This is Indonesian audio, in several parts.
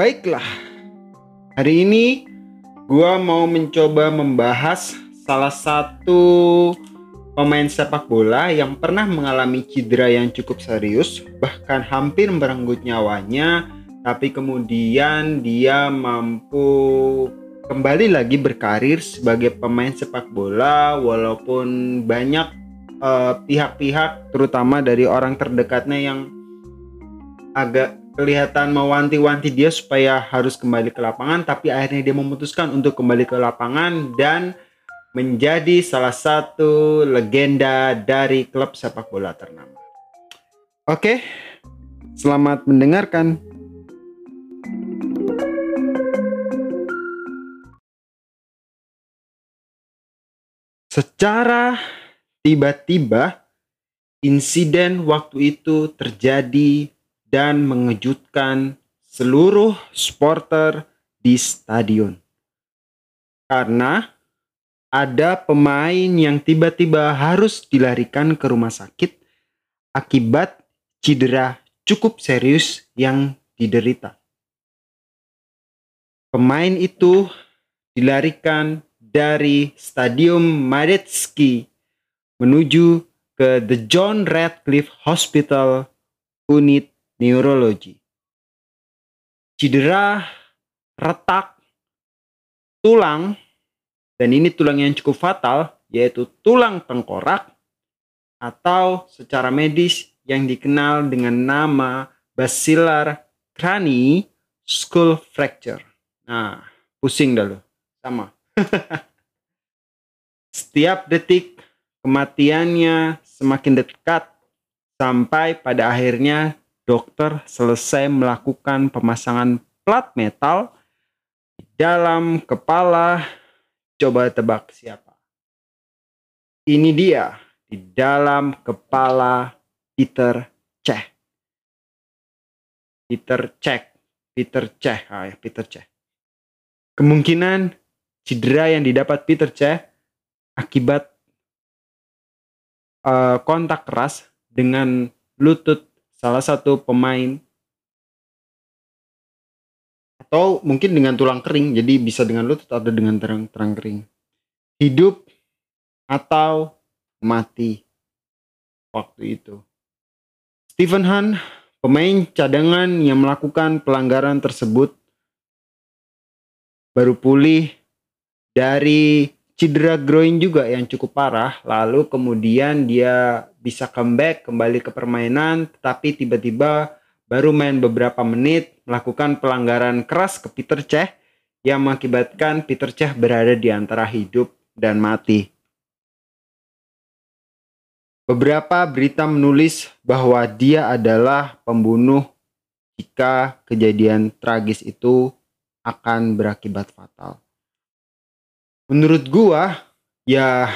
Baiklah, hari ini gua mau mencoba membahas salah satu pemain sepak bola yang pernah mengalami cedera yang cukup serius, bahkan hampir merenggut nyawanya, tapi kemudian dia mampu kembali lagi berkarir sebagai pemain sepak bola walaupun banyak eh, pihak-pihak uh, terutama dari orang terdekatnya yang agak kelihatan mewanti-wanti dia supaya harus kembali ke lapangan tapi akhirnya dia memutuskan untuk kembali ke lapangan dan menjadi salah satu legenda dari klub sepak bola ternama. Oke, selamat mendengarkan. Secara tiba-tiba, insiden waktu itu terjadi dan mengejutkan seluruh supporter di stadion. Karena ada pemain yang tiba-tiba harus dilarikan ke rumah sakit akibat cedera cukup serius yang diderita. Pemain itu dilarikan dari Stadium Madetsky menuju ke The John Radcliffe Hospital Unit Neurologi. Cedera, retak, tulang, dan ini tulang yang cukup fatal, yaitu tulang tengkorak, atau secara medis yang dikenal dengan nama basilar crani skull fracture. Nah, pusing dah lo. Sama. Setiap detik kematiannya semakin dekat sampai pada akhirnya dokter selesai melakukan pemasangan plat metal di dalam kepala. Coba tebak siapa? Ini dia di dalam kepala Peter Cech. Peter Cech, Peter Cech, ah ya Peter Cech. Kemungkinan cedera yang didapat Peter Cech akibat uh, kontak keras dengan lutut salah satu pemain. Atau mungkin dengan tulang kering jadi bisa dengan lutut atau dengan terang terang kering. Hidup atau mati. Waktu itu. Stephen Hunt pemain cadangan yang melakukan pelanggaran tersebut baru pulih dari cedera groin juga yang cukup parah. Lalu kemudian dia bisa comeback kembali ke permainan tetapi tiba-tiba baru main beberapa menit melakukan pelanggaran keras ke Peter Cech yang mengakibatkan Peter Cech berada di antara hidup dan mati. Beberapa berita menulis bahwa dia adalah pembunuh jika kejadian tragis itu akan berakibat fatal. Menurut gua, ya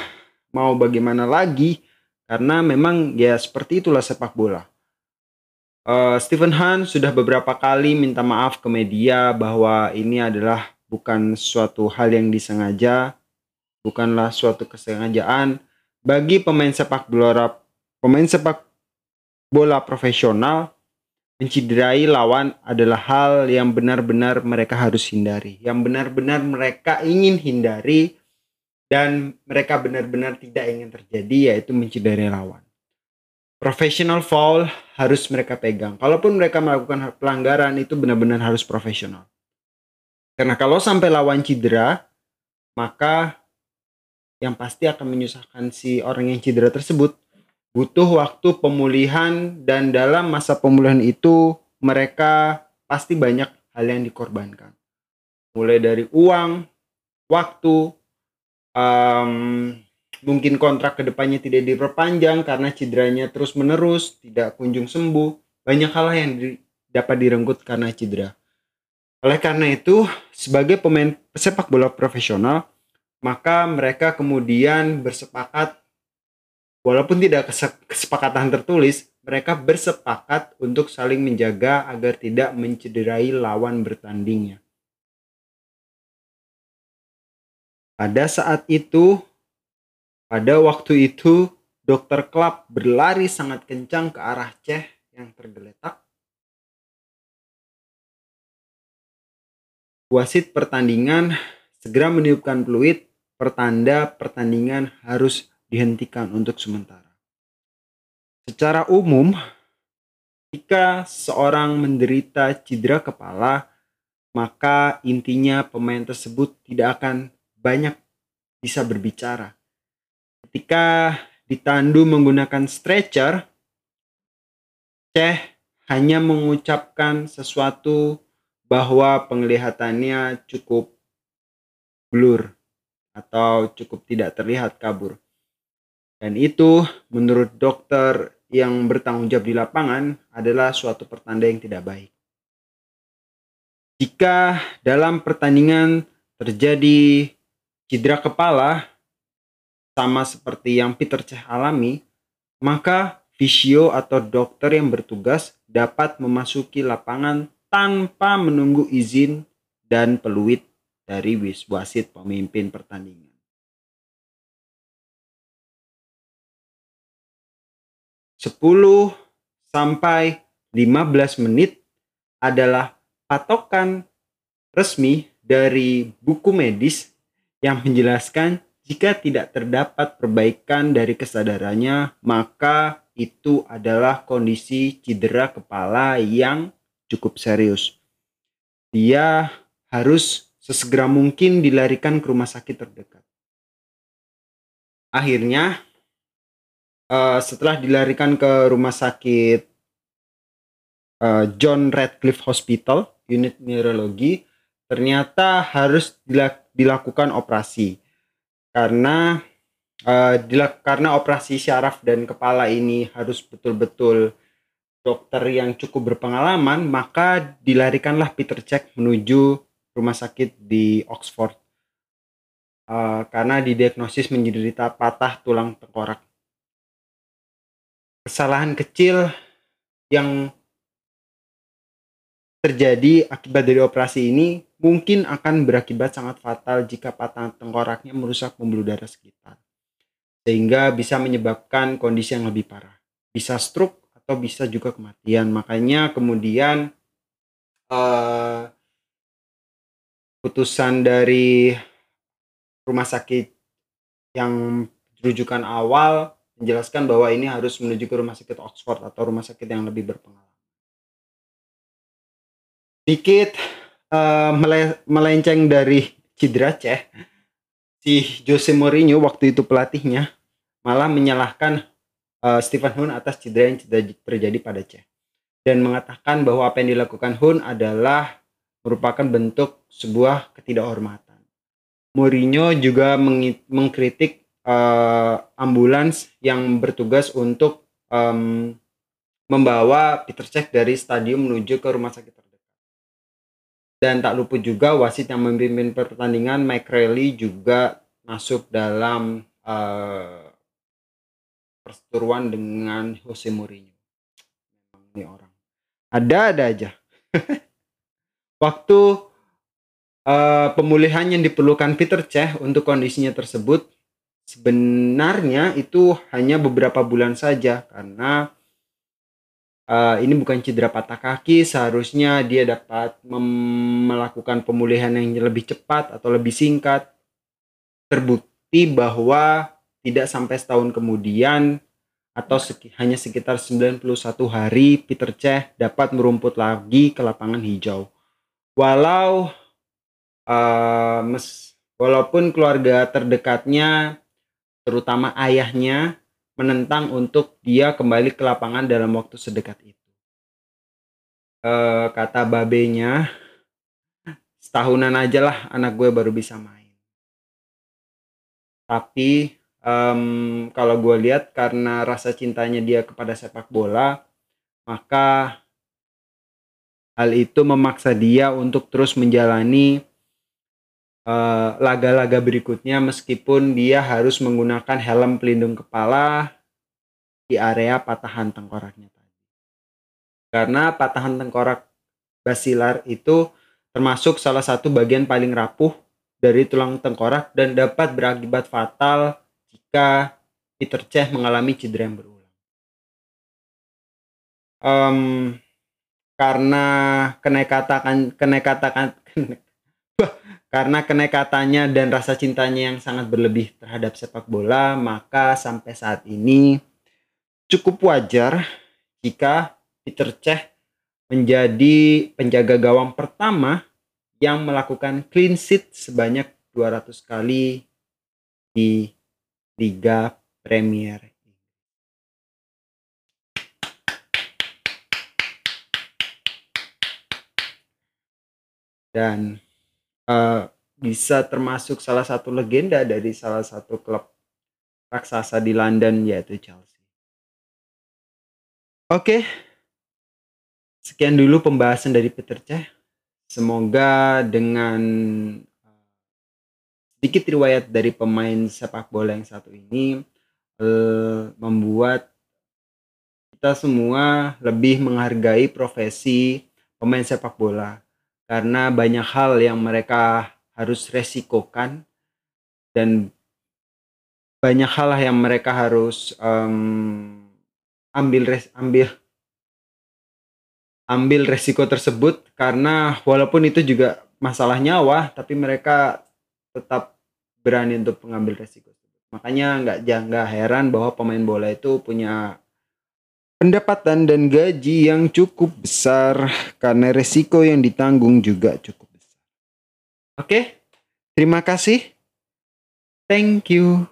mau bagaimana lagi karena memang ya seperti itulah sepak bola. Uh, Stephen Hunt sudah beberapa kali minta maaf ke media bahwa ini adalah bukan suatu hal yang disengaja, bukanlah suatu kesengajaan bagi pemain sepak bola pemain sepak bola profesional menciderai lawan adalah hal yang benar-benar mereka harus hindari, yang benar-benar mereka ingin hindari dan mereka benar-benar tidak ingin terjadi yaitu menciderai lawan. Professional foul harus mereka pegang. Kalaupun mereka melakukan pelanggaran itu benar-benar harus profesional. Karena kalau sampai lawan cedera, maka yang pasti akan menyusahkan si orang yang cedera tersebut butuh waktu pemulihan dan dalam masa pemulihan itu mereka pasti banyak hal yang dikorbankan. Mulai dari uang, waktu, um, mungkin kontrak ke depannya tidak diperpanjang karena cederanya terus menerus, tidak kunjung sembuh. Banyak hal yang di, dapat direnggut karena cedera. Oleh karena itu, sebagai pemain sepak bola profesional, maka mereka kemudian bersepakat Walaupun tidak kesepakatan tertulis, mereka bersepakat untuk saling menjaga agar tidak mencederai lawan bertandingnya. Pada saat itu, pada waktu itu, dokter klub berlari sangat kencang ke arah Ceh yang tergeletak. wasit pertandingan segera meniupkan peluit pertanda pertandingan harus dihentikan untuk sementara. Secara umum, jika seorang menderita cedera kepala, maka intinya pemain tersebut tidak akan banyak bisa berbicara. Ketika ditandu menggunakan stretcher, Ceh hanya mengucapkan sesuatu bahwa penglihatannya cukup blur atau cukup tidak terlihat kabur. Dan itu menurut dokter yang bertanggung jawab di lapangan adalah suatu pertanda yang tidak baik. Jika dalam pertandingan terjadi cedera kepala sama seperti yang Peter Cech alami, maka visio atau dokter yang bertugas dapat memasuki lapangan tanpa menunggu izin dan peluit dari wasit pemimpin pertandingan. Sepuluh sampai 15 menit adalah patokan resmi dari buku medis yang menjelaskan jika tidak terdapat perbaikan dari kesadarannya, maka itu adalah kondisi cedera kepala yang cukup serius. Dia harus sesegera mungkin dilarikan ke rumah sakit terdekat. Akhirnya, uh, setelah dilarikan ke rumah sakit uh, John Radcliffe Hospital, unit neurologi, ternyata harus dilakukan operasi karena uh, karena operasi syaraf dan kepala ini harus betul-betul dokter yang cukup berpengalaman, maka dilarikanlah Peter Cech menuju rumah sakit di Oxford uh, karena didiagnosis menderita patah tulang tengkorak. Kesalahan kecil yang terjadi akibat dari operasi ini mungkin akan berakibat sangat fatal jika patah tengkoraknya merusak pembuluh darah sekitar. Sehingga bisa menyebabkan kondisi yang lebih parah. Bisa stroke atau bisa juga kematian. Makanya kemudian uh, putusan dari rumah sakit yang rujukan awal menjelaskan bahwa ini harus menuju ke rumah sakit Oxford atau rumah sakit yang lebih berpengalaman sedikit uh, mele melenceng dari cedera Ceh si Jose Mourinho waktu itu pelatihnya malah menyalahkan uh, Stephen Hun atas cedera yang terjadi pada Ceh dan mengatakan bahwa apa yang dilakukan Hun adalah merupakan bentuk sebuah ketidakhormatan. Mourinho juga mengkritik uh, ambulans yang bertugas untuk um, membawa Peter Cech dari stadium menuju ke rumah sakit dan tak luput juga wasit yang memimpin pertandingan Mike Riley juga masuk dalam uh, perseteruan dengan Jose Mourinho. Ini orang. Ada-ada aja. Waktu uh, pemulihan yang diperlukan Peter Cech untuk kondisinya tersebut sebenarnya itu hanya beberapa bulan saja karena uh, ini bukan cedera patah kaki, seharusnya dia dapat melakukan pemulihan yang lebih cepat atau lebih singkat. Terbukti bahwa tidak sampai setahun kemudian atau hanya sekitar 91 hari Peter Cech dapat merumput lagi ke lapangan hijau. Walau uh, mes, walaupun keluarga terdekatnya terutama ayahnya menentang untuk dia kembali ke lapangan dalam waktu sedekat itu. E, kata babenya, setahunan aja lah anak gue baru bisa main. Tapi um, kalau gue lihat karena rasa cintanya dia kepada sepak bola, maka hal itu memaksa dia untuk terus menjalani laga-laga uh, berikutnya meskipun dia harus menggunakan helm pelindung kepala di area patahan tengkoraknya tadi. Karena patahan tengkorak basilar itu termasuk salah satu bagian paling rapuh dari tulang tengkorak dan dapat berakibat fatal jika Peter Cech mengalami cedera yang berulang. Um, karena kenekatan kenekatan karena kenekatannya dan rasa cintanya yang sangat berlebih terhadap sepak bola, maka sampai saat ini cukup wajar jika Peter Cech menjadi penjaga gawang pertama yang melakukan clean sheet sebanyak 200 kali di Liga Premier dan uh, bisa termasuk salah satu legenda dari salah satu klub raksasa di London yaitu Chelsea. Oke, sekian dulu pembahasan dari Peter Cech. Semoga dengan uh, sedikit riwayat dari pemain sepak bola yang satu ini uh, membuat kita semua lebih menghargai profesi pemain sepak bola karena banyak hal yang mereka harus resikokan dan banyak hal yang mereka harus um, ambil res ambil ambil resiko tersebut karena walaupun itu juga masalah nyawa tapi mereka tetap berani untuk mengambil resiko makanya nggak nggak heran bahwa pemain bola itu punya pendapatan dan gaji yang cukup besar karena resiko yang ditanggung juga cukup besar. Oke, terima kasih. Thank you.